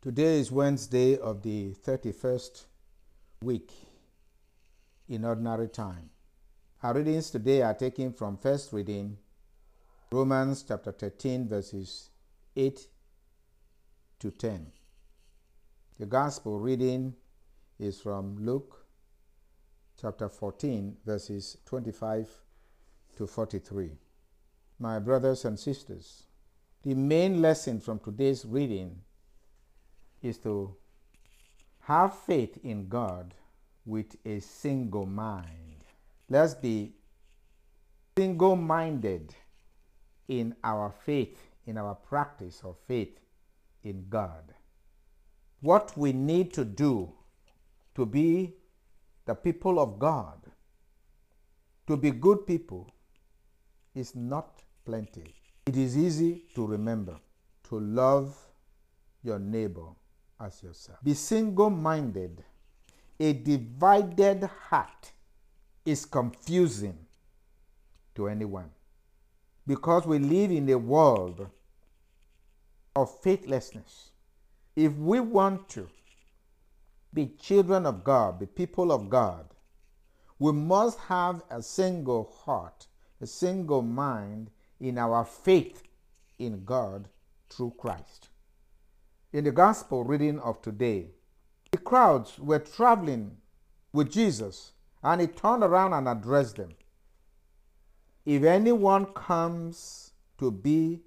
Today is Wednesday of the 31st week in ordinary time. Our readings today are taken from first reading Romans chapter 13 verses 8 to 10. The gospel reading is from Luke chapter 14 verses 25 to 43. My brothers and sisters, the main lesson from today's reading is to have faith in God with a single mind. Let's be single minded in our faith, in our practice of faith in God. What we need to do to be the people of God, to be good people, is not plenty. It is easy to remember to love your neighbor as yourself. Be single minded. A divided heart is confusing to anyone because we live in a world of faithlessness. If we want to be children of God, be people of God, we must have a single heart, a single mind in our faith in God through Christ. In the gospel reading of today, the crowds were traveling with Jesus and he turned around and addressed them. If anyone comes to be,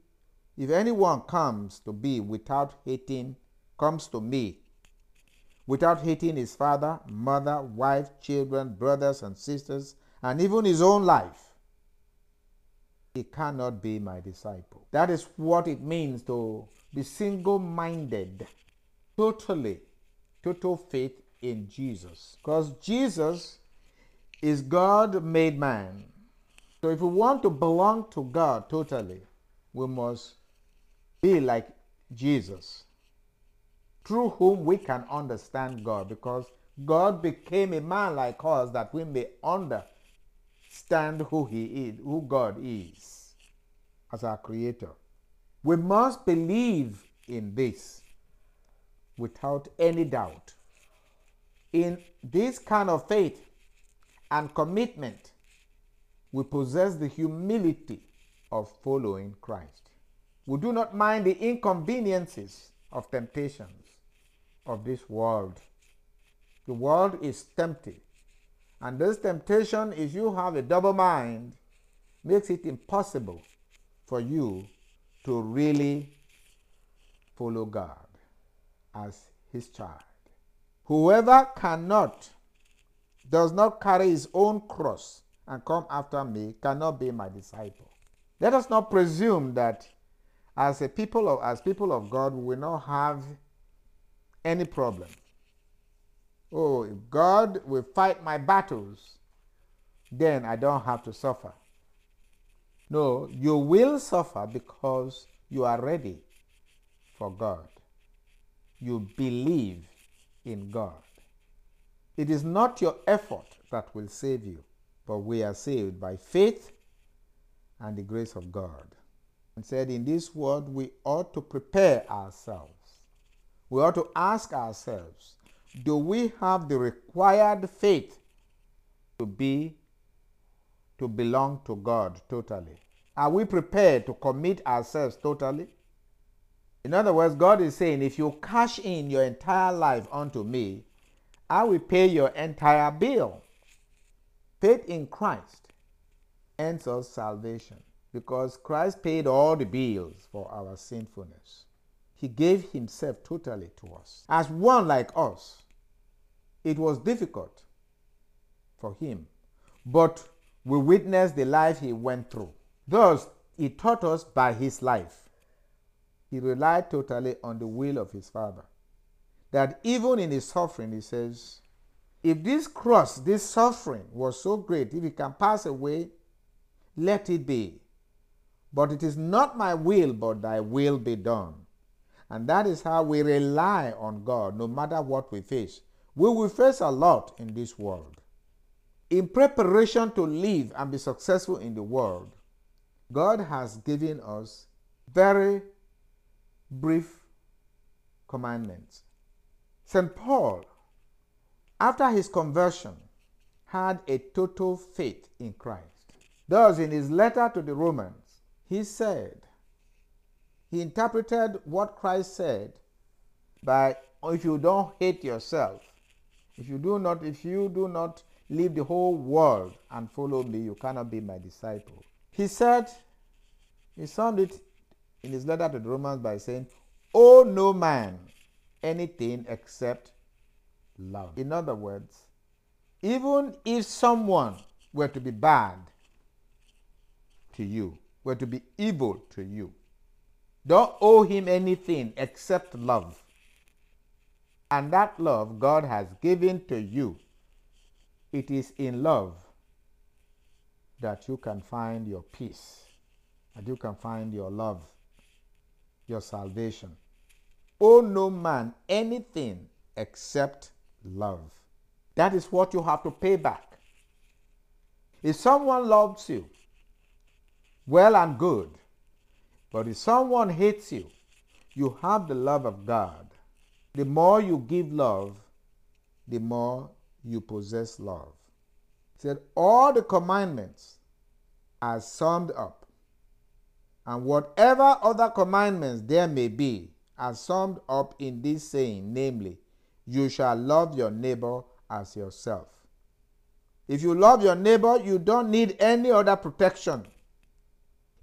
if anyone comes to be without hating, comes to me, without hating his father, mother, wife, children, brothers, and sisters, and even his own life, he cannot be my disciple. That is what it means to be single minded, totally, total faith in Jesus. Because Jesus is God made man. So if we want to belong to God totally, we must be like Jesus, through whom we can understand God, because God became a man like us that we may understand who He is, who God is as our Creator. We must believe in this without any doubt. In this kind of faith and commitment, we possess the humility of following Christ. We do not mind the inconveniences of temptations of this world. The world is tempting. And this temptation, if you have a double mind, makes it impossible for you to really follow God as his child. Whoever cannot, does not carry his own cross and come after me cannot be my disciple. Let us not presume that as a people of as people of God we will not have any problem. Oh, if God will fight my battles, then I don't have to suffer. No, you will suffer because you are ready for God. You believe in God. It is not your effort that will save you, but we are saved by faith and the grace of God. And said, In this world, we ought to prepare ourselves. We ought to ask ourselves, do we have the required faith to be to belong to God totally? Are we prepared to commit ourselves totally? In other words, God is saying, if you cash in your entire life unto me, I will pay your entire bill. Faith in Christ ends us salvation because Christ paid all the bills for our sinfulness. He gave himself totally to us. As one like us, it was difficult for him, but we witnessed the life he went through. Thus, he taught us by his life. He relied totally on the will of his Father. That even in his suffering, he says, if this cross, this suffering was so great, if it can pass away, let it be. But it is not my will, but thy will be done. And that is how we rely on God no matter what we face. We will face a lot in this world. In preparation to live and be successful in the world, God has given us very brief commandments. St. Paul, after his conversion, had a total faith in Christ. Thus, in his letter to the Romans, he said, he interpreted what Christ said by if you don't hate yourself, if you do not, if you do not leave the whole world and follow me, you cannot be my disciple. He said, he summed it in his letter to the Romans by saying, Owe no man anything except love. In other words, even if someone were to be bad to you, were to be evil to you, don't owe him anything except love. And that love God has given to you, it is in love that you can find your peace, that you can find your love, your salvation. Owe no man anything except love. That is what you have to pay back. If someone loves you, well and good. But if someone hates you, you have the love of God. The more you give love, the more you possess love. He said, All the commandments are summed up, and whatever other commandments there may be are summed up in this saying, namely, you shall love your neighbor as yourself. If you love your neighbor, you don't need any other protection.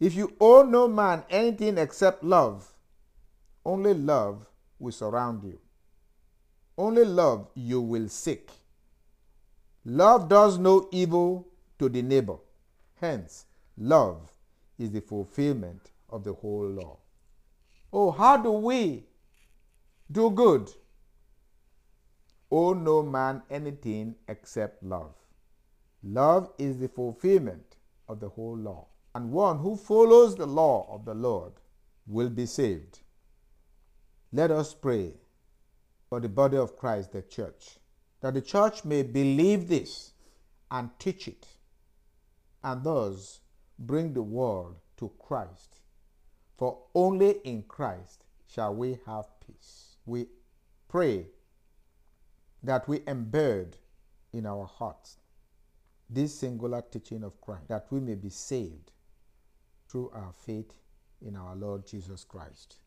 If you owe no man anything except love, only love will surround you. Only love you will seek. Love does no evil to the neighbor. Hence, love is the fulfillment of the whole law. Oh, how do we do good? Owe no man anything except love. Love is the fulfillment of the whole law and one who follows the law of the Lord will be saved. Let us pray for the body of Christ, the church, that the church may believe this and teach it, and thus bring the world to Christ. For only in Christ shall we have peace. We pray that we embed in our hearts this singular teaching of Christ, that we may be saved through our faith in our Lord Jesus Christ.